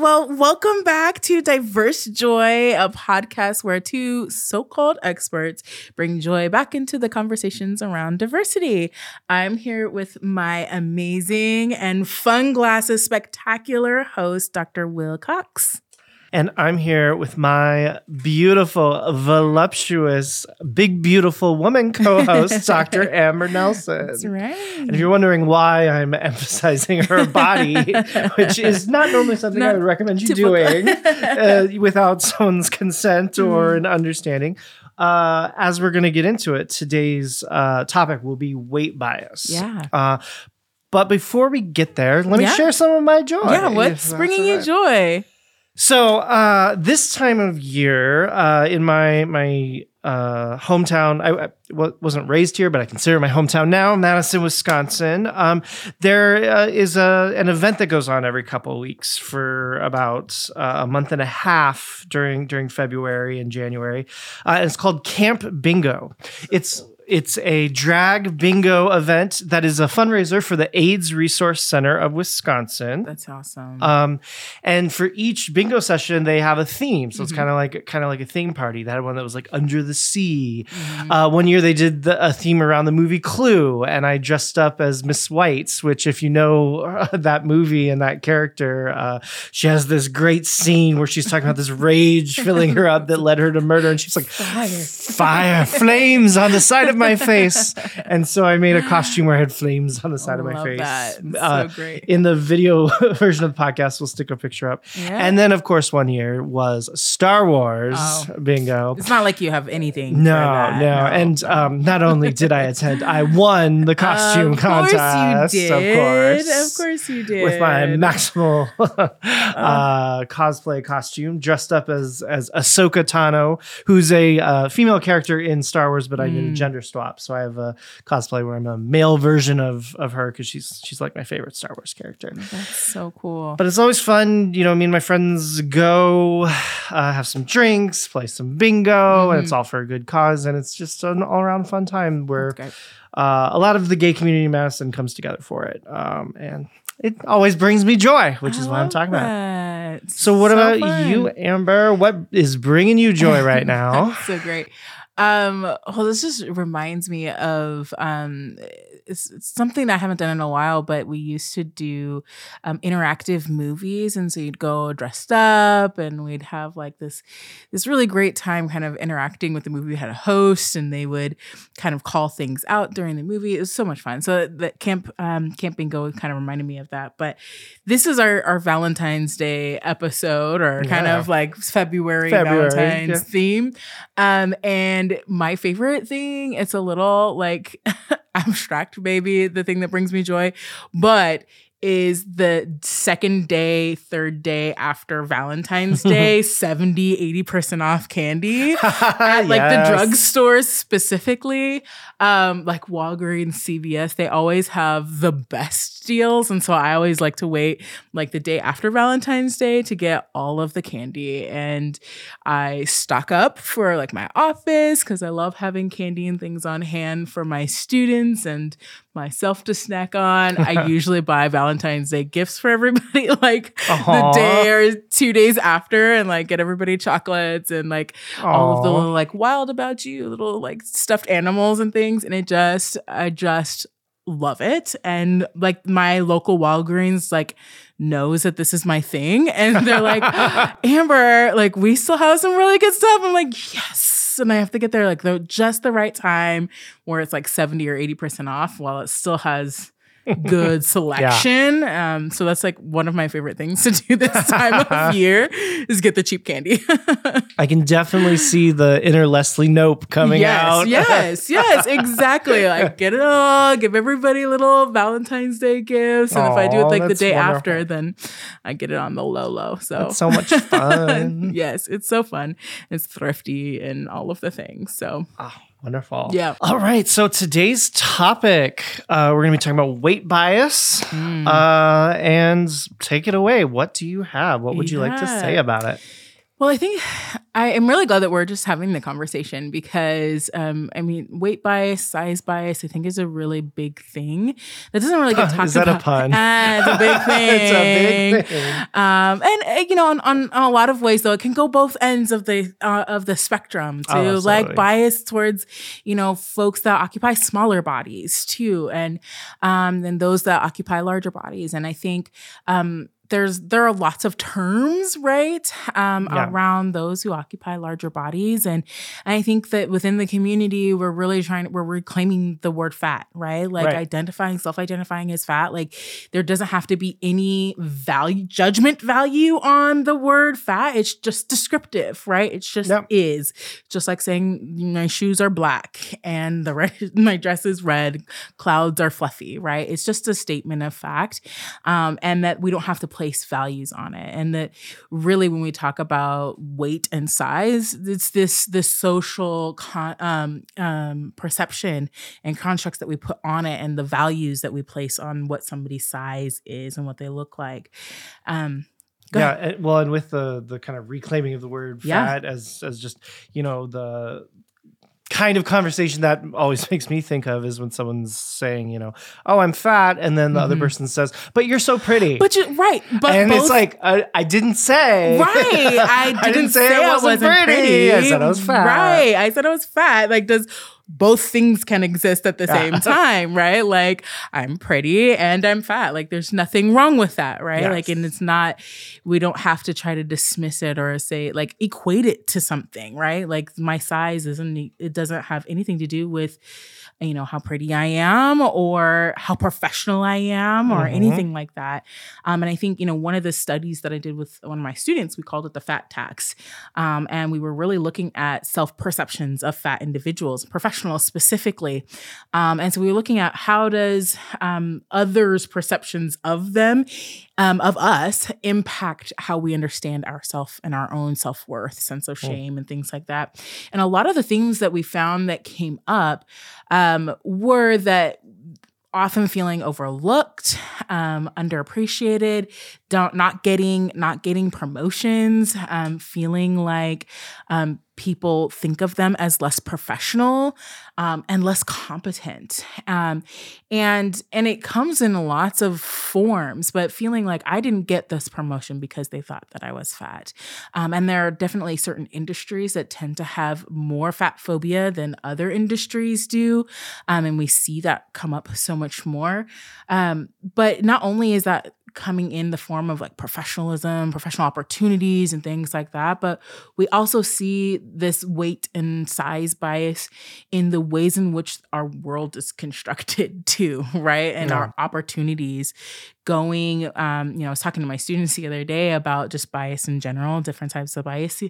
Well, welcome back to Diverse Joy, a podcast where two so called experts bring joy back into the conversations around diversity. I'm here with my amazing and fun glasses spectacular host, Dr. Will Cox. And I'm here with my beautiful, voluptuous, big, beautiful woman co host, Dr. Amber Nelson. That's right. And if you're wondering why I'm emphasizing her body, which is not normally something Not I would recommend you typical. doing uh, without someone's consent or Mm. an understanding, uh, as we're going to get into it, today's uh, topic will be weight bias. Yeah. Uh, but before we get there, let me Yeah. share some of my joy. yeah, what's bringing you right. joy? So uh, this time of year, uh, in my my uh, hometown, I, I wasn't raised here, but I consider my hometown now, Madison, Wisconsin. Um, there uh, is a an event that goes on every couple of weeks for about uh, a month and a half during during February and January. Uh, and it's called Camp Bingo. It's it's a drag bingo event that is a fundraiser for the AIDS Resource Center of Wisconsin. That's awesome. Um, and for each bingo session, they have a theme. So it's Mhm. kind of like kind of like a theme party. They had one that was like under the sea. Mhm. Uh, one year they did the, a theme around the movie Clue, and I dressed up as Miss White. Which, if you know that movie and that character, uh, she has this great scene where she's talking about this rage filling her up that led her to murder, and she's like, Fire. "Fire, flames on the side of my face." And so I made a costume where I had flames on the side of my face. Uh, so great. in the video version of the podcast, we'll stick a picture up. yeah. And then, of course, one year was Star Wars Oh. bingo. it's not like you have anything. No, that. no, and um, not only did I attend, I won the costume of course contest. you did. Of course, Of course you did. with my maximal uh, cosplay costume, dressed up as as Ahsoka Tano, who's a uh, female character in Star Wars, but I did a Mm. gender swap, so I have a cosplay where I'm a male version of of her because she's she's like my favorite Star Wars character. That's so cool. But it's always fun, you know. Me and my friends go, uh, have some drinks, play some bingo, and it's Mhm. all for a good cause. And it's just an all around fun time where uh, a lot of the gay community in Madison comes together for it, um, and it always brings me joy, which is I what I'm talking about. that. So, what about fun. you, Amber? What is bringing you joy right now? so great. Um, well, this just reminds me of um, it's, it's something I haven't done in a while, but we used to do um, interactive movies, and so you'd go dressed up, and we'd have like this this really great time, kind of interacting with the movie. We had a host, and they would kind of call things out during the movie. It was so much fun. So the camp um, camp bingo kind of reminded me of that. But this is our our Valentine's Day episode, or kind Yeah. of like February, February, Valentine's yeah. theme. Um, and my favorite thing, it's a little like abstract, maybe the thing that brings me joy, but is the second day, third day after Valentine's Day, 70, 80% off candy at like the Yes. drugstores specifically, um, like Walgreens, CVS, they always have the best deals. And so I always like to wait like the day after Valentine's Day to get all of the candy. And I stock up for like my office because I love having candy and things on hand for my students and myself to snack on. I usually buy Valentine's Day gifts for everybody, like the day or two days after, and like get everybody chocolates and like all of the little like wild about you little like stuffed animals and things and it just i just love it. And like my local walgreens like knows that this is my thing and they're like amber like we still have some really good stuff. I'm like yes and i have to get there like the just the right time where it's like 70 or 80 percent off while it still has good selection um so that's like one of my favorite things to do this time of year is get the cheap candy I can definitely see the inner Leslie Knope coming yes, out. Yes, yes, exactly. Like get it all, give everybody little Valentine's Day gifts. And if I do it like the day wonderful. after, then I get it on the low low. So That's so much fun. yes, it's so fun. It's thrifty and all of the things. So Oh, wonderful. Yeah. All right. So today's topic, uh, we're going to be talking about weight bias. mm, Uh, and take it away. What do you have? What would you like to say about it? Well, I think I am really glad that we're just having the conversation because, um, I mean, weight bias, size bias, I think is a really big thing that doesn't really get talked about. Is that a pun? Ah, it's a big thing. it's a big thing. Um, and uh, you know, on, on, on a lot of ways, though, it can go both ends of the uh, of the spectrum to Oh, like bias towards you know folks that occupy smaller bodies too, and um, then those that occupy larger bodies. And I think um, there's there are lots of terms right um, Yeah. around those who occupy larger bodies, and I think that within the community, we're really trying we're reclaiming the word fat, right? Like Right. identifying self-identifying as fat, like there doesn't have to be any value judgment value on the word fat it's just descriptive right it's just Yep. is just like saying my shoes are black and the red my dress is red clouds are fluffy right it's just a statement of fact um, and that we don't have to place values on it and that really when we talk about weight and size it's this this social con- um, um, perception and constructs that we put on it and the values that we place on what somebody's size is and what they look like. Um, yeah, well, and with the the kind of reclaiming of the word Yeah. fat as as just you know the kind of conversation that always makes me think of is when someone's saying you know oh I'm fat and then the other Mhm. person says but you're so pretty but you right, but and both, it's like I, I didn't say Right, I didn't, say, I wasn't, pretty. I said I was fat. Right, I said I was fat. Like, does both things can exist at the same time, right? Like, I'm pretty and I'm fat. Like, there's nothing wrong with that, right? Yes. Like, and it's not. We don't have to try to dismiss it or say like equate it to something, right? Like, my size isn't. It doesn't have anything to do with. You know how pretty I am, or how professional I am, or Mhm. anything like that. Um, and I think, you know, one of the studies that I did with one of my students, we called it the fat tax. Um, and we were really looking at self perceptions of fat individuals, professionals specifically. Um, and so we were looking at how does um, others' perceptions of them, um, of us, impact how we understand ourself and our own self worth, sense of Mm. shame, and things like that. And a lot of the things that we found that came up um, were that often feeling overlooked, um, underappreciated, don't not getting not getting promotions, um, feeling like um, people think of them as less professional um, and less competent, um, and and it comes in lots of forms. But feeling like I didn't get this promotion because they thought that I was fat, um, and there are definitely certain industries that tend to have more fat phobia than other industries do. Um, and we see that come up so much more. Um, but not only is that coming in the form of like professionalism, professional opportunities, and things like that, but we also see this weight and size bias in the ways in which our world is constructed too, right? And Yeah. our opportunities going um you know i was talking to my students the other day about just bias in general different types of bias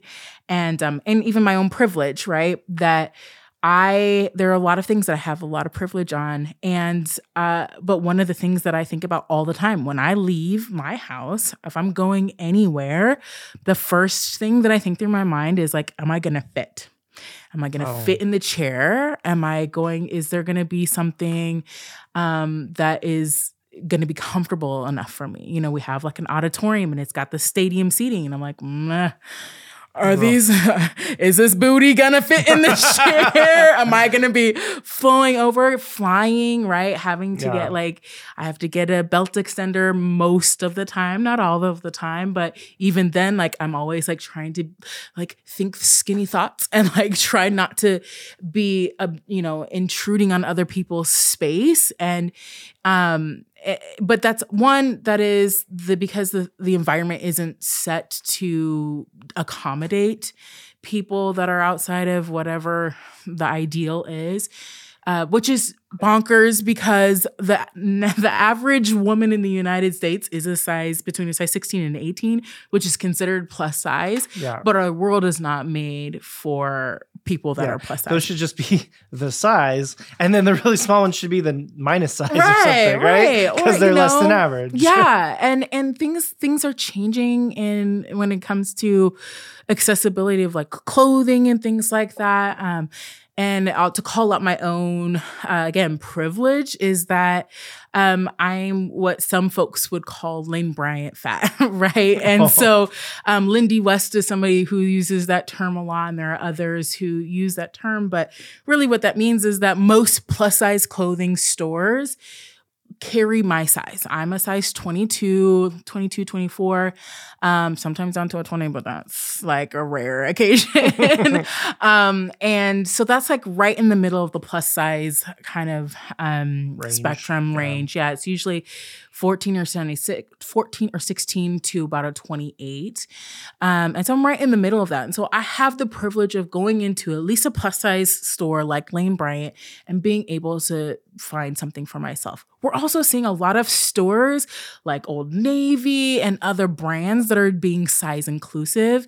and um and even my own privilege right that I there are a lot of things that I have a lot of privilege on and uh but one of the things that I think about all the time when I leave my house if I'm going anywhere the first thing that I think through my mind is like am I going to fit am I going to Oh. fit in the chair am I going is there going to be something um that is going to be comfortable enough for me you know we have like an auditorium and it's got the stadium seating and I'm like Meh. Are Ugh. these, is this booty gonna fit in this chair? Am I gonna be flowing over, flying, right? Having to Yeah. get like, I have to get a belt extender most of the time, not all of the time, but even then, like, I'm always like trying to like think skinny thoughts and like try not to be, a, you know, intruding on other people's space. And, um, Eh, but that's one that is the because the, the environment isn't set to accommodate people that are outside of whatever the ideal is uh, which is bonkers because the the average woman in the United States is a size between a size 16 and 18, which is considered plus size. Yeah. But our world is not made for people that Yeah. are plus size. Those should just be the size, and then the really small ones should be the minus size or Right, something, right? right. Because Or, they're less than average. yeah and and things things are changing in when it comes to accessibility of like clothing and things like that um and uh, to call out my own uh, again privilege is that um, I'm what some folks would call Lane Bryant fat, right? And so um, Lindy West is somebody who uses that term a lot, and there are others who use that term. But really, what that means is that most plus size clothing stores carry my size. I'm a size 22, 22, 24, um, sometimes down to a 20, but that's like a rare occasion. um, and so that's like right in the middle of the plus size kind of um, range. spectrum yeah. range. Yeah, it's usually 14 or 76, 14 or 16 to about a 28. Um, and so I'm right in the middle of that. And so I have the privilege of going into at least a plus size store like Lane Bryant and being able to find something for myself. We're also seeing a lot of stores like Old Navy and other brands that are being size inclusive.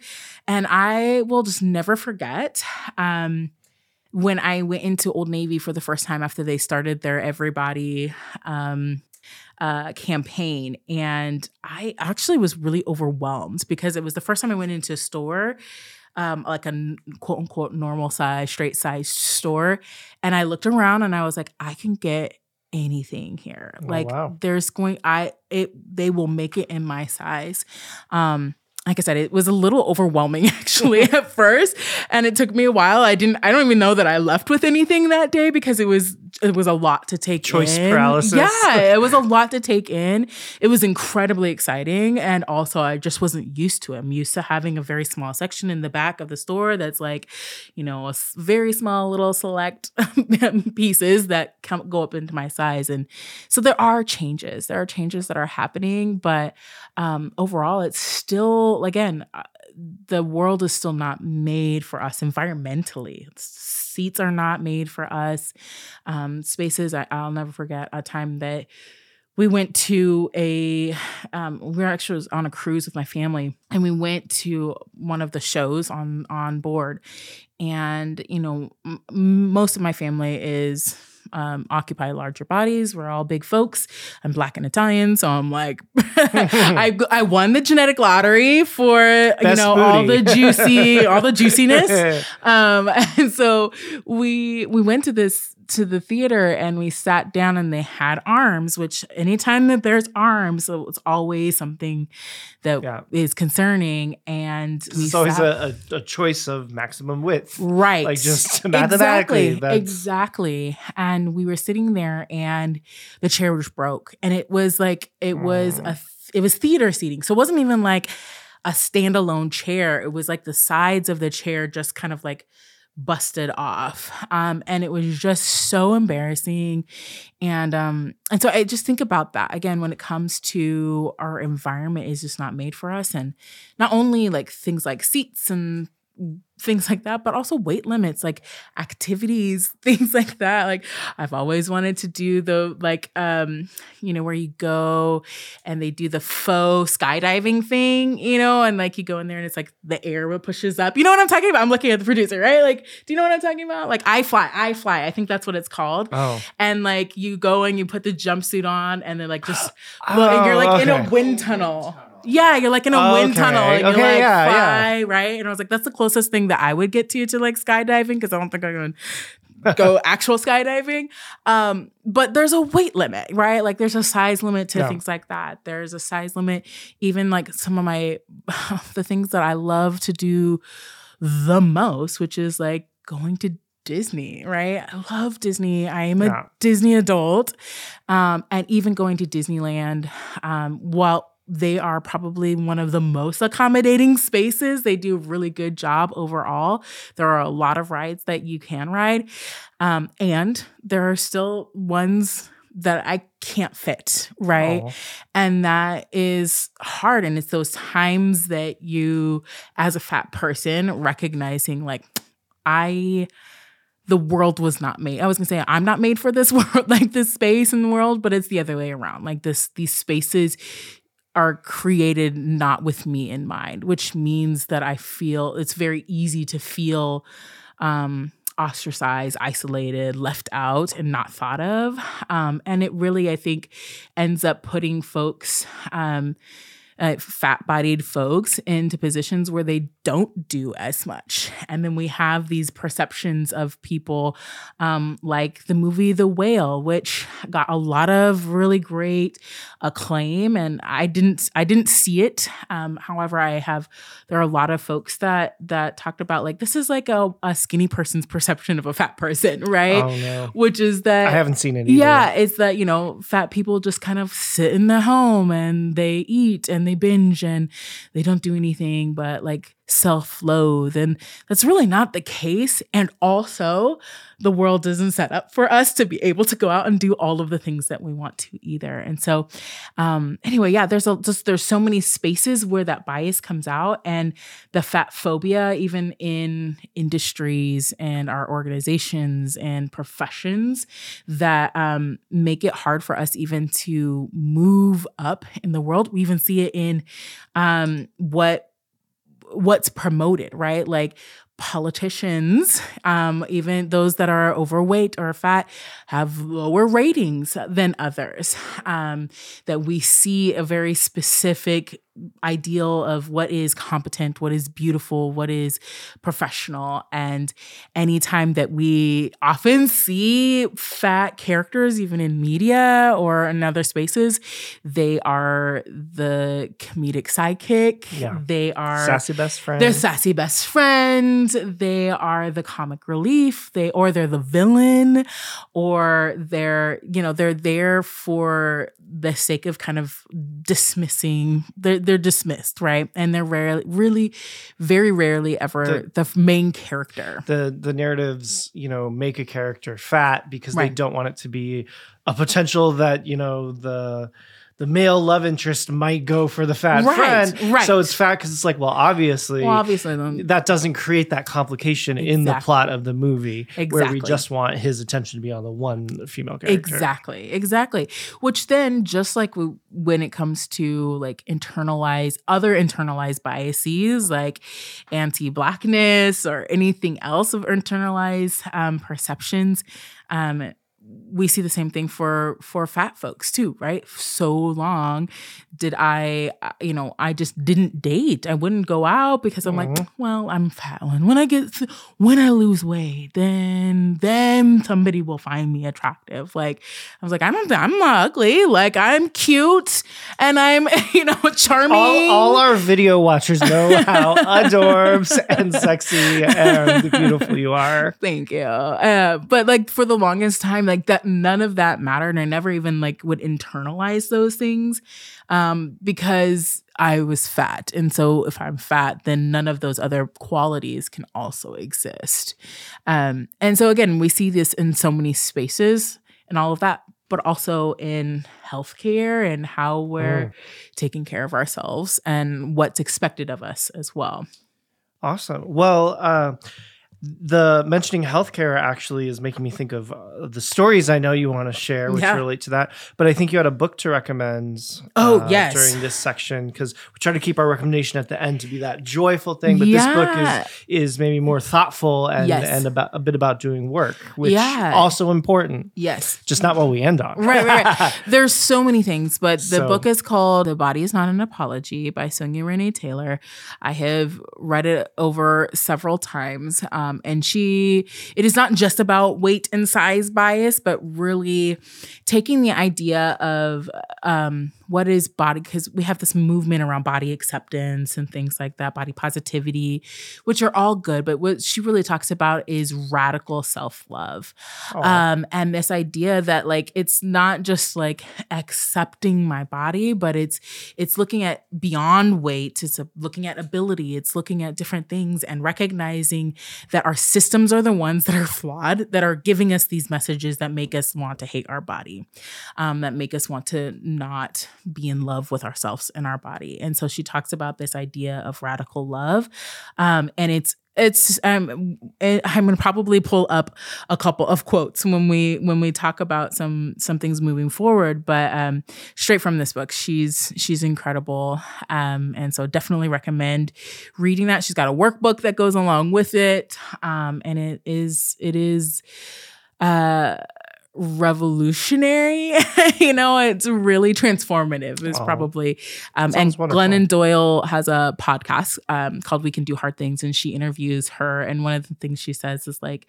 And I will just never forget. Um, when I went into Old Navy for the first time after they started their Everybody um, uh, campaign. And I actually was really overwhelmed because it was the first time I went into a store. Um, like a quote unquote normal size, straight size store. And I looked around and I was like, I can get anything here. Oh, like wow. there's going I it they will make it in my size. Um like I said, it was a little overwhelming actually at first, and it took me a while. I didn't. I don't even know that I left with anything that day because it was it was a lot to take. Choice in. paralysis. Yeah, it was a lot to take in. It was incredibly exciting, and also I just wasn't used to it. I'm used to having a very small section in the back of the store that's like, you know, a very small little select pieces that come go up into my size, and so there are changes. There are changes that are happening, but um, overall, it's still again uh, the world is still not made for us environmentally. Seats are not made for us. Um, spaces, I, will never forget a time that we went to a, um, we were actually on a cruise with my family and we went to one of the shows on, on board. And, you know, m- most of my family is um, occupy larger bodies. We're all big folks. I'm black and Italian, so I'm like, I I won the genetic lottery for Best you know booty. all the juicy, all the juiciness. Um, and so we we went to this to the theater and we sat down and they had arms, which anytime that there's arms, it's always something that yeah. is concerning. And it's always a, a, a, choice of maximum width. Right. Like just mathematically. Exactly. exactly. And we were sitting there and the chair was broke. And it was like, it was mm. a, it was theater seating. So it wasn't even like a standalone chair. It was like the sides of the chair just kind of like busted off. Um, and it was just so embarrassing. And um and so i just think about that. Again when it comes to our environment is just not made for us. And not only like things like seats and things like that, but also weight limits, like activities, things like that. Like I've always wanted to do the like um, you know, where you go and they do the faux skydiving thing, you know, and like you go in there and it's like the air pushes up. You know what I'm talking about? I'm looking at the producer, right? Like, do you know what I'm talking about? Like iFLY, I fly. I think that's what it's called. Oh. And like you go and you put the jumpsuit on and then like just oh, well, you're like okay. in a wind tunnel. Yeah, you're like in a oh, wind tunnel. And okay, you like yeah, fly, yeah. right? And I was like, that's the closest thing that I would get to to like skydiving because I don't think I can go actual skydiving. Um, but there's a weight limit, right? Like there's a size limit to yeah. things like that. There's a size limit, even like some of my the things that I love to do the most, which is like going to Disney, right? I love Disney. I am a yeah. Disney adult. Um, and even going to Disneyland, um, while they are probably one of the most accommodating spaces. They do a really good job overall. There are a lot of rides that you can ride. Um, and there are still ones that I can't fit, right? Oh. And that is hard. And it's those times that you, as a fat person, recognizing like, I the world was not made. I was gonna say I'm not made for this world, like this space in the world, but it's the other way around. Like this, these spaces are created not with me in mind, which means that I feel it's very easy to feel um, ostracized, isolated, left out, and not thought of. Um, and it really, I think, ends up putting folks. Um, uh, fat bodied folks into positions where they don't do as much. And then we have these perceptions of people um, like the movie The Whale, which got a lot of really great acclaim. And I didn't I didn't see it. Um, however, I have there are a lot of folks that that talked about like this is like a, a skinny person's perception of a fat person, right? Oh no. Which is that I haven't seen it either. yeah, it's that, you know, fat people just kind of sit in the home and they eat and they binge and they don't do anything but like self loathe. And that's really not the case. And also, the world isn't set up for us to be able to go out and do all of the things that we want to either. And so, um, anyway, yeah, there's a, just there's so many spaces where that bias comes out, and the fat phobia, even in industries and our organizations and professions, that um, make it hard for us even to move up in the world. We even see it in um, what what's promoted, right? Like politicians, um, even those that are overweight or fat, have lower ratings than others. Um, that we see a very specific ideal of what is competent, what is beautiful, what is professional. And anytime that we often see fat characters, even in media or in other spaces, they are the comedic sidekick. Yeah. They are Sassy best friend. they're sassy best friend. They are the comic relief. They or they're the villain, or they're you know they're there for the sake of kind of dismissing. They're they're dismissed, right? And they're rarely, really, very rarely ever the, The- main character. the the narratives you know make a character fat because they don't want it to be a potential that you know the the male love interest might go for the fat Right, friend. right. so it's fat because it's like well obviously Well, obviously, then- that doesn't create that complication in the plot of the movie where we just want his attention to be on the one female character. Exactly, exactly. Which then, just like when it comes to like internalized other internalized biases, like anti-blackness or anything else of internalized um, perceptions, um, we see the same thing for for fat folks too, right? So long did I, uh, you know, I just didn't date. I wouldn't go out because I'm like, Mhm. well, I'm fat. and when I get when I lose weight, then then somebody will find me attractive. Like I was like, I don't, I'm not ugly. Like I'm cute and I'm, you know, charming. all, all our video watchers know how adorbs and sexy and beautiful you are Thank you. Uh, but like for the longest time, like that, none of that mattered. And I never even like would internalize those things um, because I was fat. And so if I'm fat, then none of those other qualities can also exist. Um, and so again, we see this in so many spaces and all of that, but also in healthcare and how we're taking care of ourselves and what's expected of us as well. Awesome. Well, uh, the mentioning healthcare actually is making me think of uh, the stories I know you want to share, which Yeah. relate to that. But I think you had a book to recommend. Oh, uh, yes. during this section because we try to keep our recommendation at the end to be that joyful thing. But this book is is maybe more thoughtful and Yes. and about a bit about doing work, which Yeah. also important. Yes. Just not what we end on. right, right, right. There's so many things, but the So- book is called The Body is Not an Apology by Sonya Renee Taylor. I have read it over several times. Um, and she, it is not just about weight and size bias, but really taking the idea of um, what is body, because we have this movement around body acceptance and things like that, body positivity, which are all good. But what she really talks about is radical self love Oh, um and this idea that like it's not just like accepting my body but it's it's looking at beyond weight it's looking at ability it's looking at different things and recognizing that our systems are the ones that are flawed that are giving us these messages that make us want to hate our body um that make us want to not be in love with ourselves and our body. And so she talks about this idea of radical love um and it's it's um it- i'm going to probably pull up a couple of quotes when we when we talk about some some things moving forward but um straight from this book she's she's incredible um and so definitely recommend reading that. She's got a workbook that goes along with it um and it is it is uh revolutionary. you know, it's really transformative. It's Oh, probably um, and wonderful. Glennon Doyle has a podcast um, called "We Can Do Hard Things," and she interviews her. And one of the things she says is like,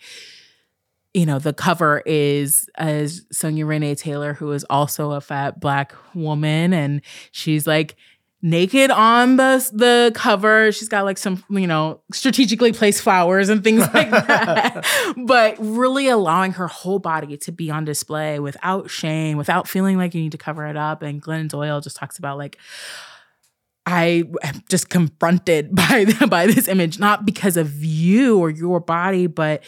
you know, the cover is as Sonya Renee Taylor, who is also a fat black woman, and she's like naked on the the cover. She's got like some, you know, strategically placed flowers and things like that. but really allowing her whole body to be on display without shame, without feeling like you need to cover it up. And Glennon Doyle just talks about like I am just confronted by by this image, not because of you or your body, but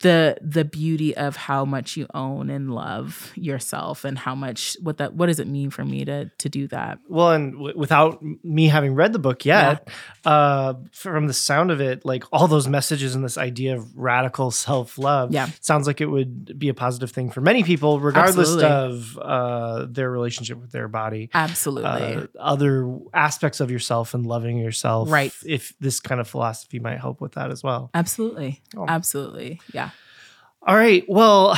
the the beauty of how much you own and love yourself and how much what that what does it mean for me to to do that Well, and w- without me having read the book yet, uh, from the sound of it, like all those messages and this idea of radical self love, Yeah. sounds like it would be a positive thing for many people, regardless Absolutely. of uh, their relationship with their body. absolutely Uh, other aspects of yourself and loving yourself, Right. If this kind of philosophy might help with that as well. absolutely Oh. absolutely yeah All right. Well,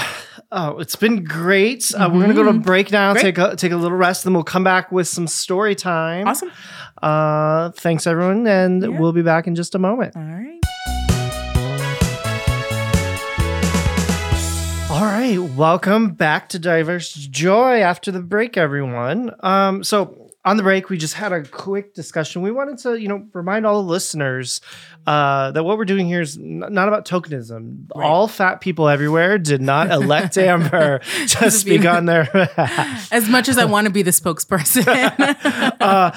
oh, it's been great. Uh, we're gonna go to a Mhm. break now, Great. take a take a little rest, then we'll come back with some story time. awesome Uh, thanks everyone, and Yeah. we'll be back in just a moment. all right All right, welcome back to Diverse Joy after the break, everyone. Um, so on the break, we just had a quick discussion. We wanted to, you know, remind all the listeners uh, that what we're doing here is n- not about tokenism. Right. All fat people everywhere did not elect Amber to speak on their as much as i want to be the spokesperson uh,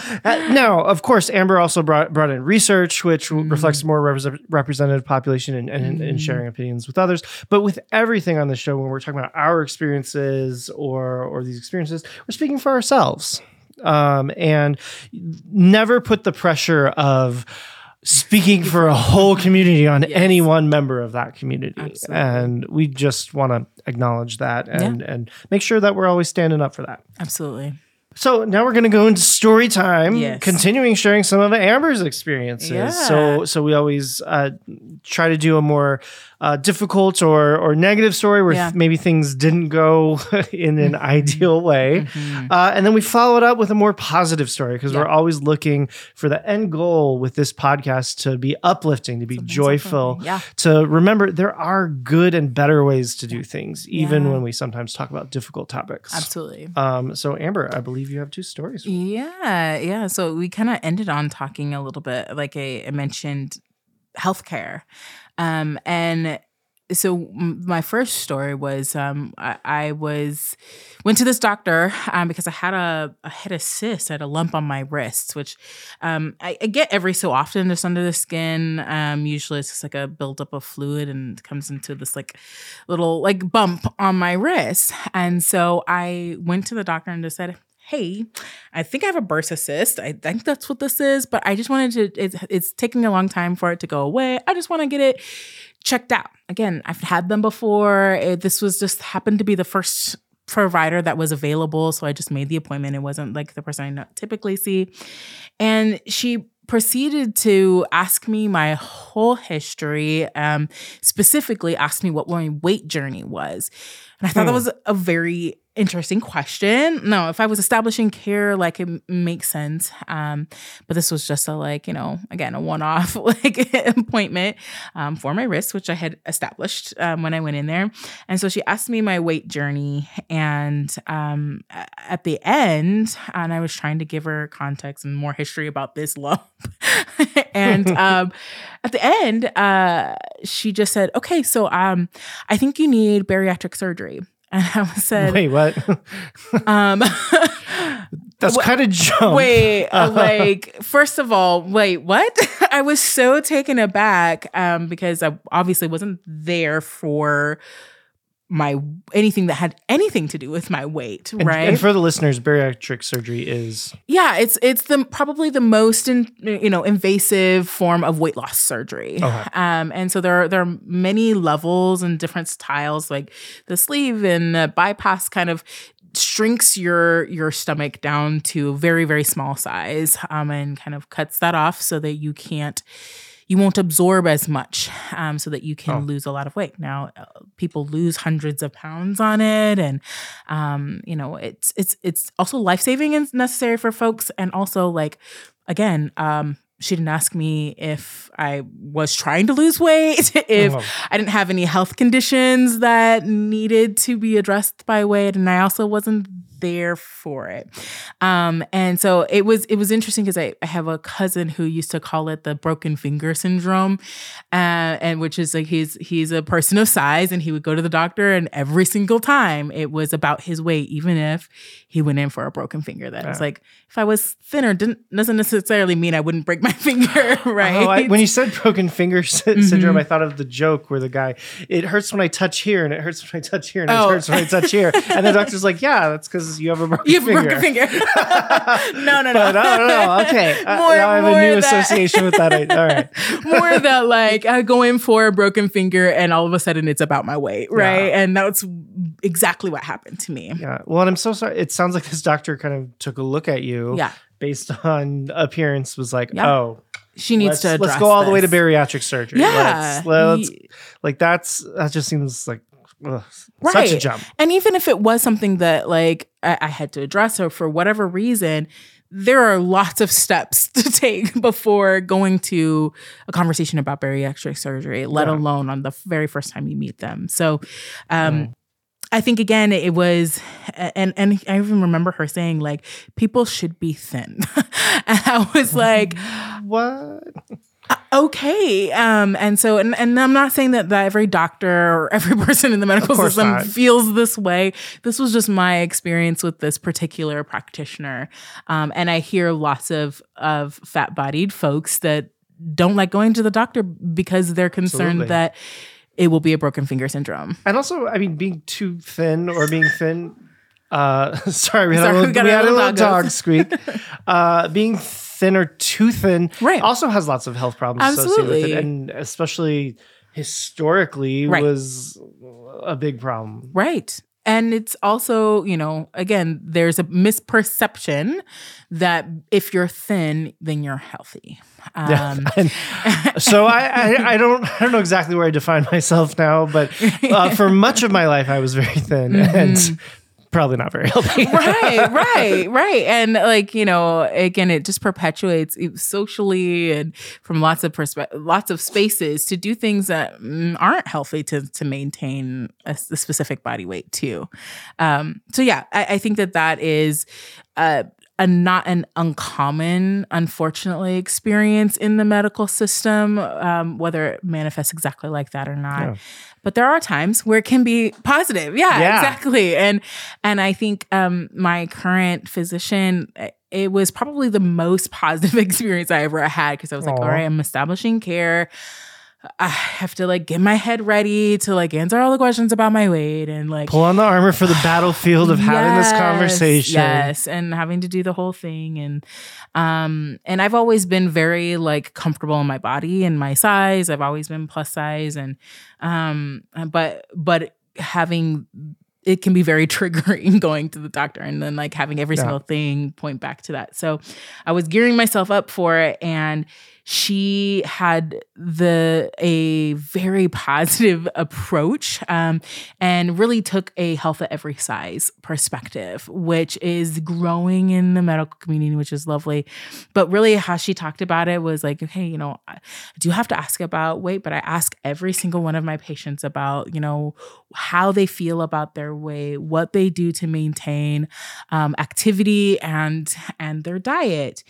now, of course, Amber also brought brought in research, which Mm-hmm. reflects more repres- representative population and, and, and Mhm. sharing opinions with others. But with everything on the show, when we're talking about our experiences or or these experiences, we're speaking for ourselves, um, and never put the pressure of speaking for a whole community on Yes. any one member of that community Absolutely. and we just want to acknowledge that and and make sure that we're always standing up for that absolutely so now we're going to go into story time, Yes. continuing sharing some of Amber's experiences. Yeah. So so we always uh, try to do a more uh, difficult or or negative story where Yeah. th- maybe things didn't go in an ideal way, Mhm. uh, and then we follow it up with a more positive story because we're always looking for the end goal with this podcast to be uplifting, to be joyful, yeah to remember there are good and better ways to do things, even Yeah. when we sometimes talk about difficult topics. absolutely Um, so Amber, I believe you have two stories. Yeah, yeah. So we kind of ended on talking a little bit, like I, I mentioned, healthcare, um, and so my first story was um, I, I was went to this doctor um, because I had a I had a cyst, I had a lump on my wrist, which um, I, I get every so often, just under the skin. Um, usually it's just like a buildup of fluid and comes into this like little like bump on my wrist, and so I went to the doctor and just said, hey, I think I have a bursa cyst. I think that's what this is, but I just wanted to, it's, it's taking a long time for it to go away. I just want to get it checked out. Again, I've had them before. It, this was just happened to be the first provider that was available. So I just made the appointment. It wasn't like the person I typically see. And she proceeded to ask me my whole history, um, specifically asked me what my weight journey was. And I thought that Hmm. was a very interesting question. No, if I was establishing care, like it makes sense. Um, but this was just a like, you know, again, a one-off like appointment um, for my wrist, which I had established um, when I went in there. And so she asked me my weight journey, and um, at the end, and I was trying to give her context and more history about this lump. and um, at the end, uh, she just said, "Okay, so um, I think you need bariatric surgery." And I said, Wait, what? um, That's Wha- kind of jump. Wait, uh, like first of all, wait, what? I was so taken aback um, because I obviously wasn't there for my anything that had anything to do with my weight, And, right? and for the listeners, bariatric surgery is yeah, it's it's the probably the most in, you know invasive form of weight loss surgery. Okay. Um, and so there are, there are many levels and different styles. Like the sleeve and the bypass kind of shrinks your your stomach down to a very very small size um, and kind of cuts that off so that you can't you won't absorb as much um, so that you can Oh. lose a lot of weight. Now, uh, people lose hundreds of pounds on it, and um, you know, it's it's it's also life saving and necessary for folks, and also like again. Um, she didn't ask me if I was trying to lose weight, if Oh. I didn't have any health conditions that needed to be addressed by weight, and I also wasn't there for it. Um, and so it was it was interesting because I, I have a cousin who used to call it the broken finger syndrome, uh, and which is like he's he's a person of size, and he would go to the doctor, and every single time it was about his weight, even if he went in for a broken finger. That it's Yeah. like if I was thinner, didn't doesn't necessarily mean I wouldn't break my finger, right? Oh, I, when you said broken finger sy- syndrome, Mhm. I thought of the joke where the guy, it hurts when I touch here and it hurts when I touch here and Oh. it hurts when I touch here. And the doctor's like, yeah, that's because you have a broken you have a finger. broken finger. no, no, no. But I don't know. Okay. Uh, More- now I have a new association with that. All right. more that like I go in for a broken finger and all of a sudden it's about my weight, right? Yeah. And that's exactly what happened to me. Yeah. Well, and I'm so sorry. It sounds like this doctor kind of took a look at you Yeah. based on appearance, was like, Yeah. oh, She needs let's, to address let's go all the way to bariatric surgery. Yeah. Let's, let's, like, that's, that just seems like ugh, such a Right. jump. And even if it was something that like I, I had to address or for whatever reason, there are lots of steps to take before going to a conversation about bariatric surgery, let Yeah. alone on the very first time you meet them. So um Mm. I think again it was and and I even remember her saying like people should be thin. and I was like What? Okay um and so and, and i'm not saying that, that every doctor or every person in the medical system not. feels this way this was just my experience with this particular practitioner um and i hear lots of of fat bodied folks that don't like going to the doctor because they're concerned Absolutely. that it will be a broken finger syndrome And also, I mean, being too thin or being thin. Uh, sorry, we had Sorry, a we little, got we had a little dog squeak. Uh, being thin or too thin Right. also has lots of health problems associated with it, and especially historically Right. was a big problem. Right. And it's also, you know, again, there's a misperception that if you're thin, then you're healthy. Um, And so I, I, I don't I don't know exactly where I define myself now, but uh, for much of my life I was very thin and probably not very healthy. right, right, right. And like, you know, again, it just perpetuates socially and from lots of perspe- lots of spaces to do things that mm, aren't healthy to to maintain a specific body weight too. Um, so yeah, I, I think that that is uh, a not an uncommon, unfortunately, experience in the medical system, um, whether it manifests exactly like that or not. Yeah. But there are times where it can be positive. Yeah, Yeah. exactly. And and I think um, my current physician. It was probably the most positive experience I ever had because I was like, all right, I'm establishing care. I have to like get my head ready to like answer all the questions about my weight and like Pull on the armor for the battlefield of having this conversation. Yes, and having to do the whole thing and um and I've always been very like comfortable in my body and my size. I've always been plus size and um but but having it can be very triggering going to the doctor and then like having every Yeah. single thing point back to that. So I was gearing myself up for it and she had the a very positive approach um, and really took a health at every size perspective, which is growing in the medical community, which is lovely. But really, how she talked about it was like, okay, you know, I do have to ask about weight, but I ask every single one of my patients about, you know, how they feel about their weight, what they do to maintain um, activity and and their diet.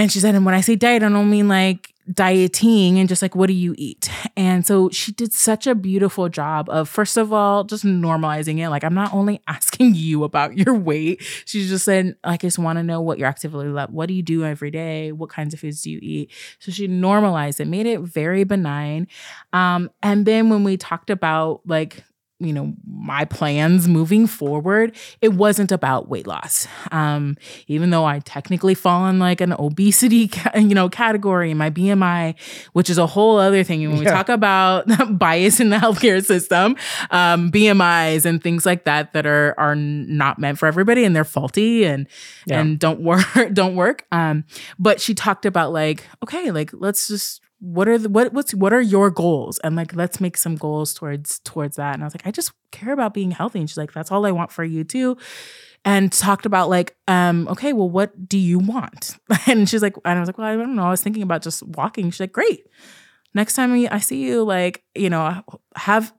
And she said, and when I say diet, I don't mean like dieting and just like, what do you eat? And so she did such a beautiful job of, first of all, just normalizing it. Like, I'm not only asking you about your weight. She just said, like, I just want to know what your activity level, what do you do every day? What kinds of foods do you eat? So she normalized it, made it very benign. Um, and then when we talked about like, you know my plans moving forward it wasn't about weight loss. Um even though i technically fall in like an obesity ca- you know category in my bmi which is a whole other thing. And when we talk about bias in the healthcare system um bmis and things like that that are are not meant for everybody and they're faulty and Yeah. and don't work don't work. Um but she talked about like okay like let's just what are the what what's what are your goals? And like let's make some goals towards towards that. And i was like i just care about being healthy. And she's like that's all i want for you too. And talked about like um okay well what do you want? And she's like and i was like well i don't know. I was thinking about just walking. She's like great. Next time i see you like you know have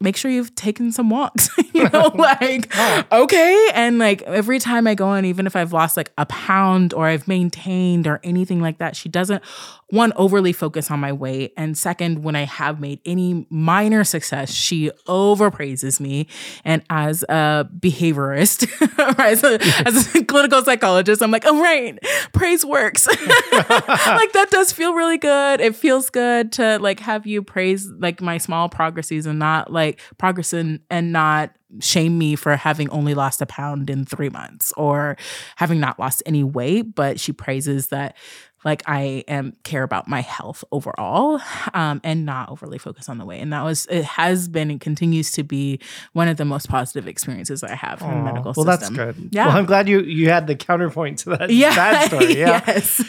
make sure you've taken some walks you know like okay. And like every time i go in even if i've lost like a pound or i've maintained or anything like that she doesn't one overly focus on my weight. And second when i have made any minor success she overpraises me. And as a behaviorist as, a, as a clinical psychologist i'm like oh right praise works. Like that does feel really good. It feels good to like have you praise like my small progresses and not like progress and, and not shame me for having only lost a pound in three months or having not lost any weight but she praises that like I am care about my health overall um, and not overly focused on the weight. And that was it has been and continues to be one of the most positive experiences I have in the medical well, system. that's good. Yeah. Well, I'm glad you you had the counterpoint to that Yeah. bad story. Yeah. yes.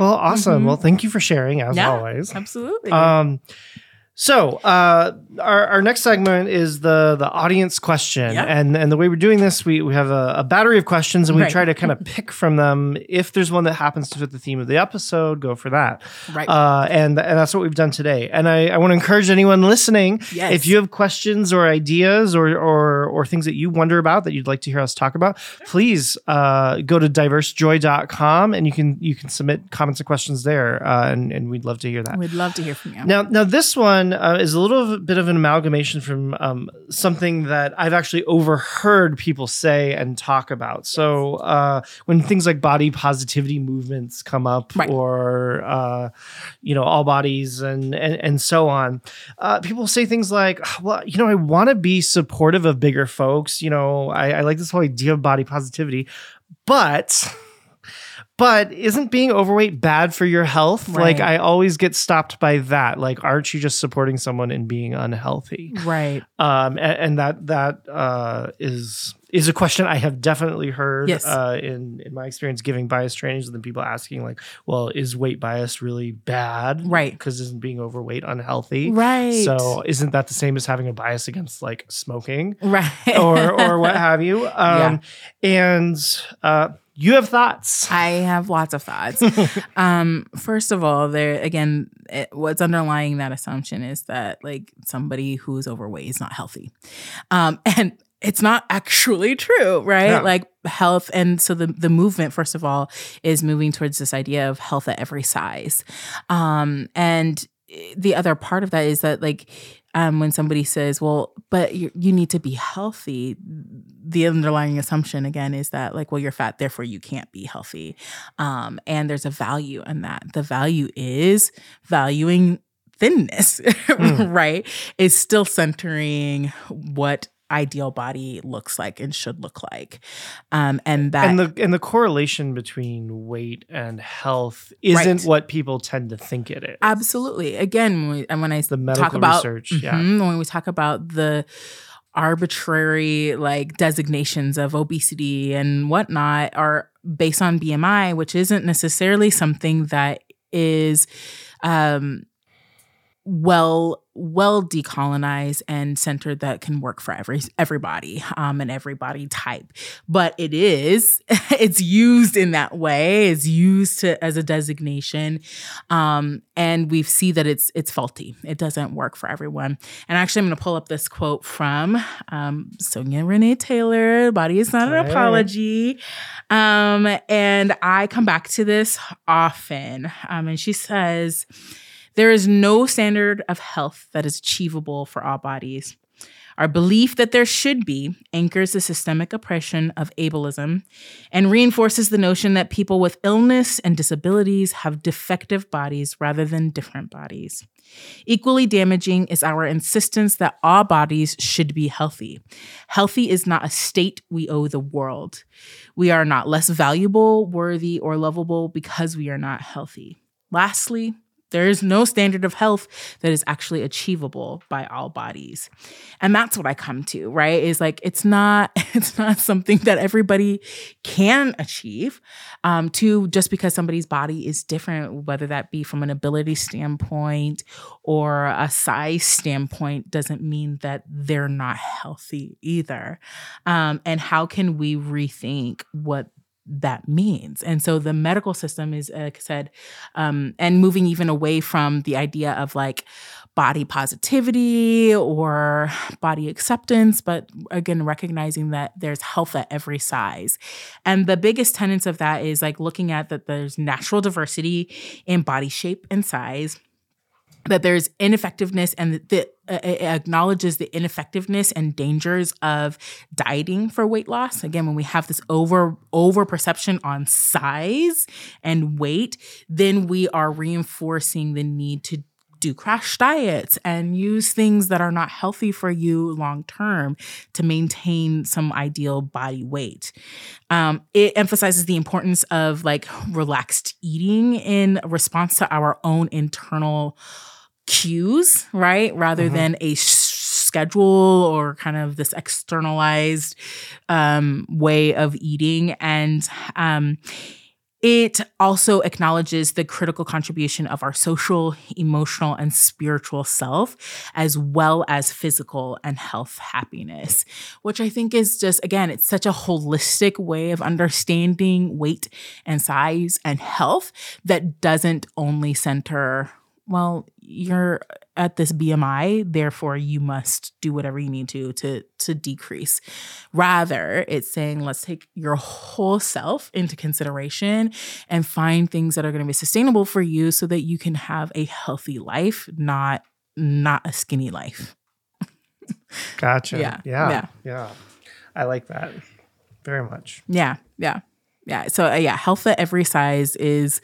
Well, awesome. Well, thank you for sharing as yeah. always. Absolutely. Um, so uh, our, our next segment is the the audience question, Yeah. and and the way we're doing this, we we have a, a battery of questions, and we Right. try to kind of pick from them. If there's one that happens to fit the theme of the episode, go for that. right. Uh, and and that's what we've done today. And I, I want to encourage anyone listening, Yes. if you have questions or ideas or or or things that you wonder about that you'd like to hear us talk about, please uh, go to diversejoy.com and you can you can submit comments and questions there, uh, and and we'd love to hear that. We'd love to hear from you. Now, now this one uh, is a little bit of an amalgamation from um, something that I've actually overheard people say and talk about. So uh, when things like body positivity movements come up, Right. or uh, you know, all bodies and and, and so on, uh, people say things like, "Well, you know, I want to be supportive of bigger folks. You know, I, I like this whole idea of body positivity, but." But isn't being overweight bad for your health? Like I always get stopped by that. Like, aren't you just supporting someone in being unhealthy? Right. Um, and, and that that uh, is is a question I have definitely heard Yes. uh, in in my experience giving bias trainings, and then people asking like, "Well, is weight bias really bad? Right. Because isn't being overweight unhealthy? Right. So isn't that the same as having a bias against like smoking right. or or what have you? Um, And uh, you have thoughts. I have lots of thoughts. um, first of all, there again, it, what's underlying that assumption is that like somebody who's overweight is not healthy, um, and it's not actually true, right? Yeah. Like health, and so the the movement, first of all, is moving towards this idea of health at every size, um, and the other part of that is that like um, when somebody says, "Well, but you, you need to be healthy," the underlying assumption again is that like, "Well, you're fat, therefore you can't be healthy," um, and there's a value in that. The value is valuing thinness, right? Is still centering what ideal body looks like and should look like, um, and that and the and the correlation between weight and health isn't Right. what people tend to think it is. Absolutely. Again, when, we, and when I The talk medical about research, yeah. Mhm, when we talk about the arbitrary like designations of obesity and whatnot are based on BMI, which isn't necessarily something that is um well well decolonized and centered that can work for every everybody um and every body type. But it is it's used in that way. It's used to as a designation. Um and we see that it's it's faulty. It doesn't work for everyone. And actually i'm going to pull up this quote from um Sonya Renee Taylor body is not an Hey. apology. Um and i come back to this often. Um and she says there is no standard of health that is achievable for all bodies. Our belief that there should be anchors the systemic oppression of ableism and reinforces the notion that people with illness and disabilities have defective bodies rather than different bodies. Equally damaging is our insistence that all bodies should be healthy. Healthy is not a state we owe the world. We are not less valuable, worthy, or lovable because we are not healthy. Lastly, There is no standard of health that is actually achievable by all bodies. And that's what I come to, right? Is like it's not it's not something that everybody can achieve. Um, to just because somebody's body is different, whether that be from an ability standpoint or a size standpoint, doesn't mean that they're not healthy either. Um, and how can we rethink what that means. And so the medical system is, like I said, um, and moving even away from the idea of like body positivity or body acceptance, but again, recognizing that there's health at every size. And the biggest tenets of that is like looking at that there's natural diversity in body shape and size that there's ineffectiveness and that uh, it acknowledges the ineffectiveness and dangers of dieting for weight loss again when we have this over over perception on size and weight then we are reinforcing the need to do crash diets and use things that are not healthy for you long term to maintain some ideal body weight. Um, it emphasizes the importance of like relaxed eating in response to our own internal cues, right? Rather mm-hmm. than a schedule or kind of this externalized um, way of eating. And um, it also acknowledges the critical contribution of our social, emotional, and spiritual self, as well as physical and health happiness, which I think is just, again, it's such a holistic way of understanding weight and size and health that doesn't only center well, you're at this BMI, therefore you must do whatever you need to to to decrease. Rather, it's saying let's take your whole self into consideration and find things that are going to be sustainable for you so that you can have a healthy life, not not a skinny life. gotcha. Yeah. Yeah. Yeah. Yeah. I like that very much. Yeah. Yeah yeah so uh, yeah health at every size is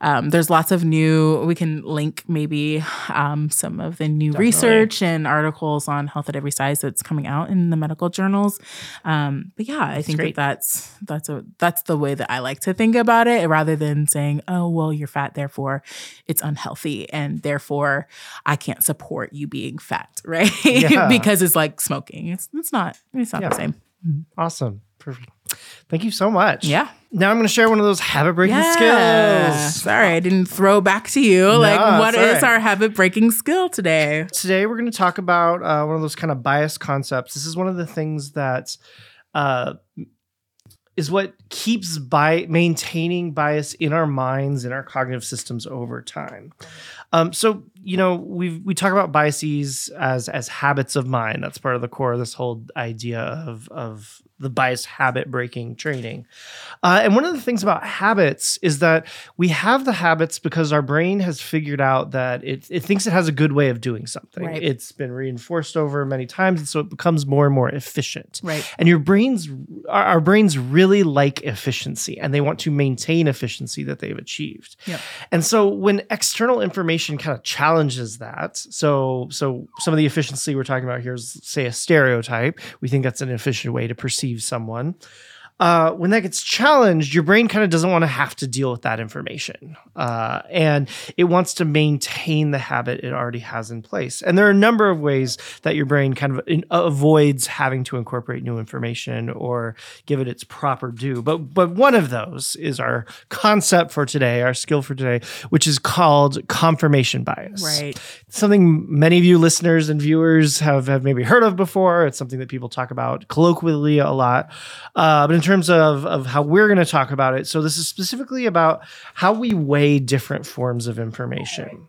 um, there's lots of new we can link maybe um, some of the new Definitely. research and articles on health at every size that's coming out in the medical journals um, but yeah i that's think great. that that's that's a that's the way that i like to think about it rather than saying oh well you're fat therefore it's unhealthy and therefore i can't support you being fat right yeah. because it's like smoking it's it's not it's not yeah. the same awesome perfect Thank you so much. Yeah. Now I'm going to share one of those habit breaking yeah. skills. Sorry, I didn't throw back to you. No, like, what is right. our habit breaking skill today? Today, we're going to talk about uh, one of those kind of bias concepts. This is one of the things that uh, is what keeps by maintaining bias in our minds and our cognitive systems over time. Um, so you know we we talk about biases as as habits of mind. That's part of the core of this whole idea of of the bias habit breaking training. Uh, and one of the things about habits is that we have the habits because our brain has figured out that it, it thinks it has a good way of doing something. Right. It's been reinforced over many times, and so it becomes more and more efficient. Right. And your brains, our, our brains really like efficiency and they want to maintain efficiency that they've achieved. Yep. And so when external information kind of challenges that, so so some of the efficiency we're talking about here is say a stereotype. We think that's an efficient way to perceive perceive someone uh, when that gets challenged, your brain kind of doesn't want to have to deal with that information. Uh, and it wants to maintain the habit it already has in place. And there are a number of ways that your brain kind of in, avoids having to incorporate new information or give it its proper due. But, but one of those is our concept for today, our skill for today, which is called confirmation bias. Right. Something many of you listeners and viewers have, have maybe heard of before. It's something that people talk about colloquially a lot. Uh, but in terms of, of how we're going to talk about it, so this is specifically about how we weigh different forms of information.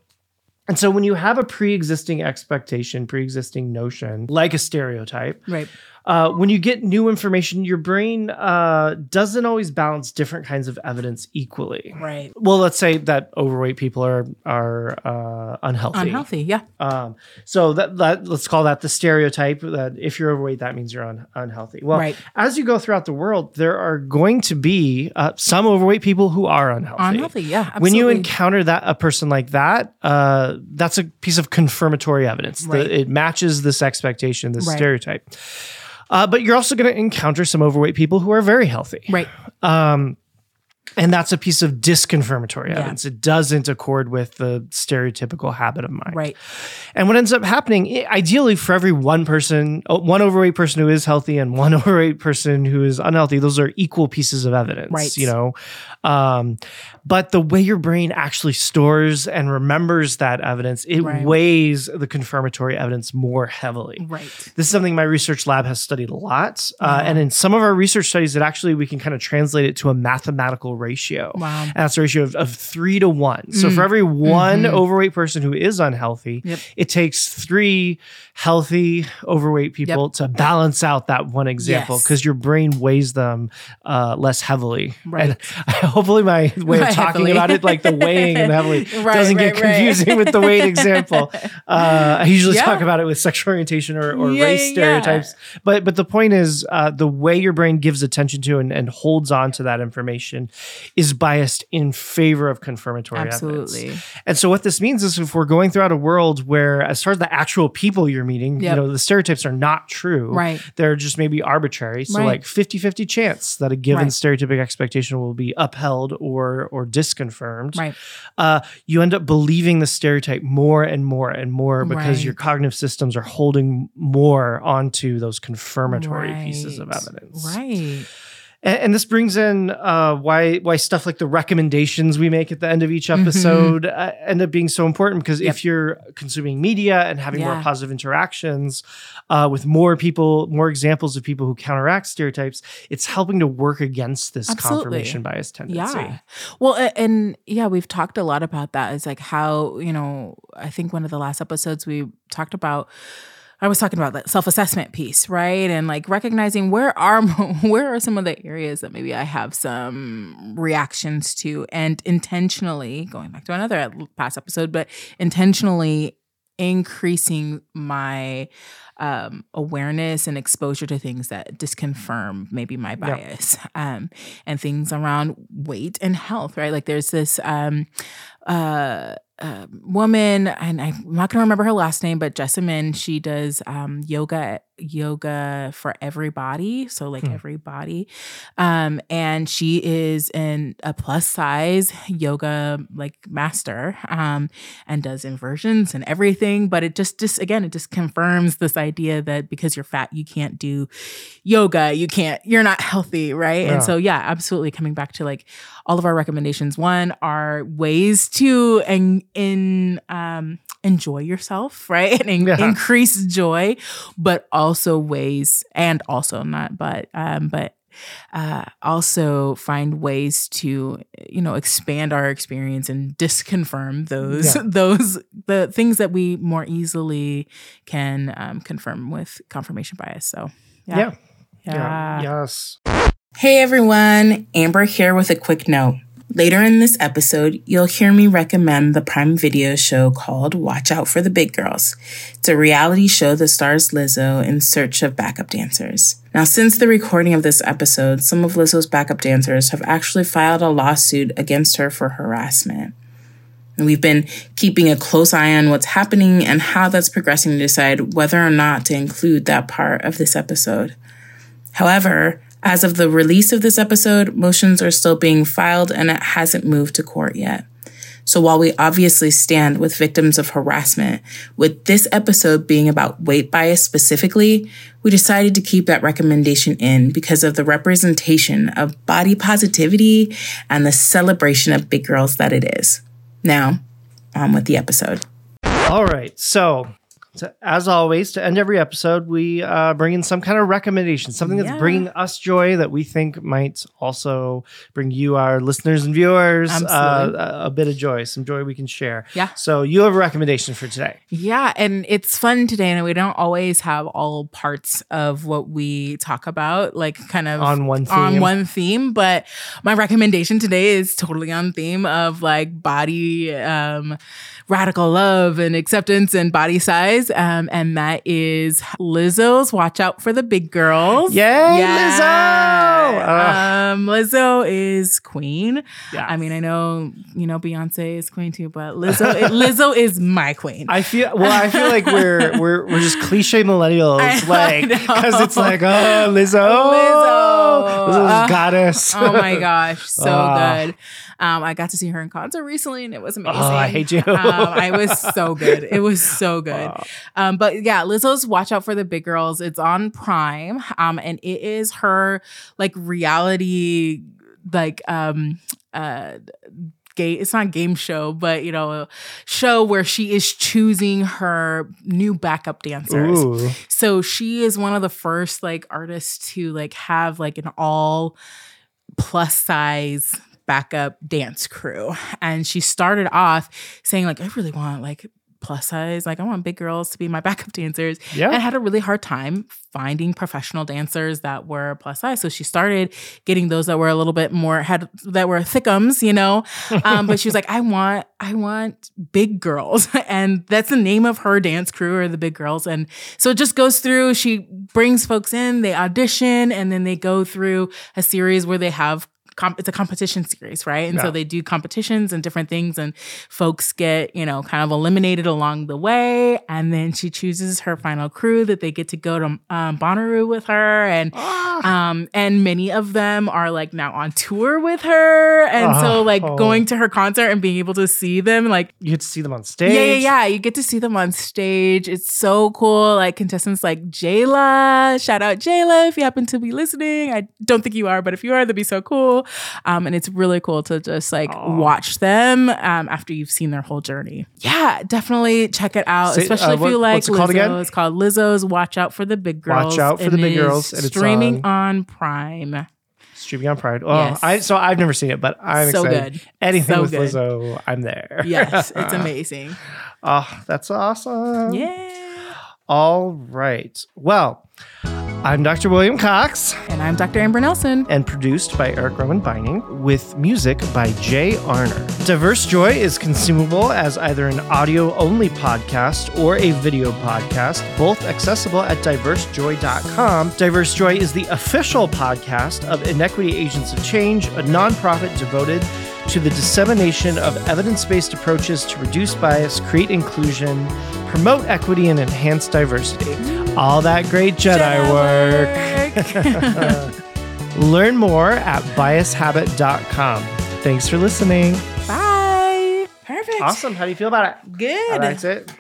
And so when you have a pre-existing expectation, pre-existing notion, like a stereotype, right uh, when you get new information, your brain uh, doesn't always balance different kinds of evidence equally. Right. Well, let's say that overweight people are are uh, unhealthy. Unhealthy, yeah. Um, so that, that let's call that the stereotype that if you're overweight, that means you're un- unhealthy. Well, right. as you go throughout the world, there are going to be uh, some overweight people who are unhealthy. Unhealthy, yeah. Absolutely. When you encounter that a person like that, uh, that's a piece of confirmatory evidence. Right. The, it matches this expectation, this right. stereotype. Uh, but you're also going to encounter some overweight people who are very healthy. Right. Um, And that's a piece of disconfirmatory evidence. It doesn't accord with the stereotypical habit of mind. Right. And what ends up happening, ideally, for every one person, uh, one overweight person who is healthy and one overweight person who is unhealthy, those are equal pieces of evidence. Right. You know, um, but the way your brain actually stores and remembers that evidence, it Right. weighs the confirmatory evidence more heavily. Right. This is something my research lab has studied a lot. Uh, Yeah. and in some of our research studies, it actually, we can kind of translate it to a mathematical ratio. Wow. And that's a ratio of, of three to one. So Mm. for every one Mhm. overweight person who is unhealthy, Yep. it takes three healthy overweight people to balance out that one example Yes. because your brain weighs them uh, less heavily. Right. And hopefully my way of Right, talking heavily. about it, like the weighing and heavily, Right, doesn't get right, right. confusing with the weight example. Uh, I usually Yeah. talk about it with sexual orientation or, or Yeah, race yeah. stereotypes. But but the point is, uh, the way your brain gives attention to and, and holds on to that information is biased in favor of confirmatory evidence. Absolutely. And so what this means is if we're going throughout a world where, as far as the actual people you're meeting, Yep. you know, the stereotypes are not true. Right. They're just maybe arbitrary. So Right. like 50-50 chance that a given Right. stereotypic expectation will be upheld or or disconfirmed. Right. Uh, you end up believing the stereotype more and more and more because Right. your cognitive systems are holding more onto those confirmatory pieces of evidence. Right. And, and this brings in uh, why why stuff like the recommendations we make at the end of each Mhm. episode uh, end up being so important because Yep. if you're consuming media and having more positive interactions uh, with more people, more examples of people who counteract stereotypes, it's helping to work against this Absolutely. confirmation bias tendency. Yeah. Well, a- and yeah, we've talked a lot about that. Is like how, you know, I think one of the last episodes we talked about I was talking about that self-assessment piece, right? And like recognizing where are where are some of the areas that maybe I have some reactions to and intentionally going back to another past episode, but intentionally increasing my um, awareness and exposure to things that disconfirm maybe my Yeah. bias um, and things around weight and health, right? Like there's this um, uh, uh, woman, and I'm not going to remember her last name, but Jessamyn, she does um, yoga yoga for everybody so like Hmm. everybody um and she is in a plus size yoga like master um and does inversions and everything but it just just again it just confirms this idea that because you're fat you can't do yoga you can't you're not healthy right Yeah. and so yeah absolutely coming back to like all of our recommendations one are ways to and in um enjoy yourself right and Yeah. increase joy but also ways and also not but um but uh, also find ways to you know expand our experience and disconfirm those Yeah. those the things that we more easily can um, confirm with confirmation bias so Yeah. yeah Yeah. Yes. Hey everyone, Amber here with a quick note. Later in this episode, you'll hear me recommend the Prime Video show called Watch Out for the Big Grrrls. It's a reality show that stars Lizzo in search of backup dancers. Now, since the recording of this episode, some of Lizzo's backup dancers have actually filed a lawsuit against her for harassment. And we've been keeping a close eye on what's happening and how that's progressing to decide whether or not to include that part of this episode. However, as of the release of this episode, motions are still being filed and it hasn't moved to court yet. So while we obviously stand with victims of harassment, with this episode being about weight bias specifically, we decided to keep that recommendation in because of the representation of body positivity and the celebration of big girls that it is. Now, on with the episode. All right. So, so as always, to end every episode, we uh, bring in some kind of recommendation, something that's Yeah. bringing us joy that we think might also bring you, our listeners and viewers, uh, a, bit of joy, some joy we can share. Yeah. So you have a recommendation for today. Yeah, and it's fun today, and we don't always have all parts of what we talk about, like kind of On one on theme. one theme. But my recommendation today is totally on theme of like body, um, radical love and acceptance and body size, um, and that is Lizzo's "Watch Out for the Big Grrrls." Yay, Lizzo! Ugh. Um, Lizzo is queen. Yeah. I mean, I know you know Beyonce is queen too, but Lizzo, Lizzo is my queen. I feel well. I feel like we're we're we're just cliche millennials, I like because it's like oh Lizzo, Lizzo. is Uh, goddess. oh my gosh, so Ah. good. Um, I got to see her in concert recently, and it was amazing. Oh, I hate you. um, I was so good. It was so good. Ah. Um, but yeah, Lizzo's Watch Out for the Big Grrrls. It's on Prime. Um, and it is her like reality, like um uh game it's not game show, but you know, a show where she is choosing her new backup dancers. Ooh. So she is one of the first like artists to like have like an all plus size backup dance crew. And she started off saying like I really want like plus size, like I want big girls to be my backup dancers. Yeah. And had a really hard time finding professional dancers that were plus size. So she started getting those that were a little bit more had that were thickums, you know. Um, but she was like, I want, I want big girls. And that's the name of her dance crew or the big girls. And so it just goes through, she brings folks in, they audition, and then they go through a series where they have comp- it's a competition series, right? And Yeah. so they do competitions and different things, and folks get, you know, kind of eliminated along the way. And then she chooses her final crew that they get to go to um, Bonnaroo with her. And Ah. um, and many of them are like now on tour with her. And so like Oh. going to her concert and being able to see them, like You get to see them on stage. yeah, yeah, yeah. You get to see them on stage. It's so cool. Like contestants like Jayla. Shout out Jayla if you happen to be listening. I don't think you are, but if you are, that'd be so cool. Um, and it's really cool to just like Aw. watch them um, after you've seen their whole journey. Yeah, definitely check it out, Say- especially uh, if what- you like what's it called again? It's called Lizzo's Watch Out for the Big Grrrls. Watch Out for the Big Grrrls, and it's streaming on- on Prime. Streaming on Pride. Oh, Yes. I so I've never seen it, but I'm So excited. good. Anything So with good. Lizzo, I'm there. Yes, it's amazing. oh, that's awesome. Yeah. All right. Well, I'm Dr. William Cox And I'm Dr. Amber Nelson. and produced by Eric Roman Binding with music by Jay Arner. Diverse Joy is consumable as either an audio only podcast or a video podcast, both accessible at diversejoy.com. Diverse Joy is the official podcast of Inequity Agents of Change, a nonprofit devoted to the dissemination of evidence based approaches to reduce bias, create inclusion, promote equity, and enhance diversity. All that great Jedi, work. Learn more at biashabit.com. Thanks for listening. Bye. Perfect. Awesome. How do you feel about it? Good. All right, that's it.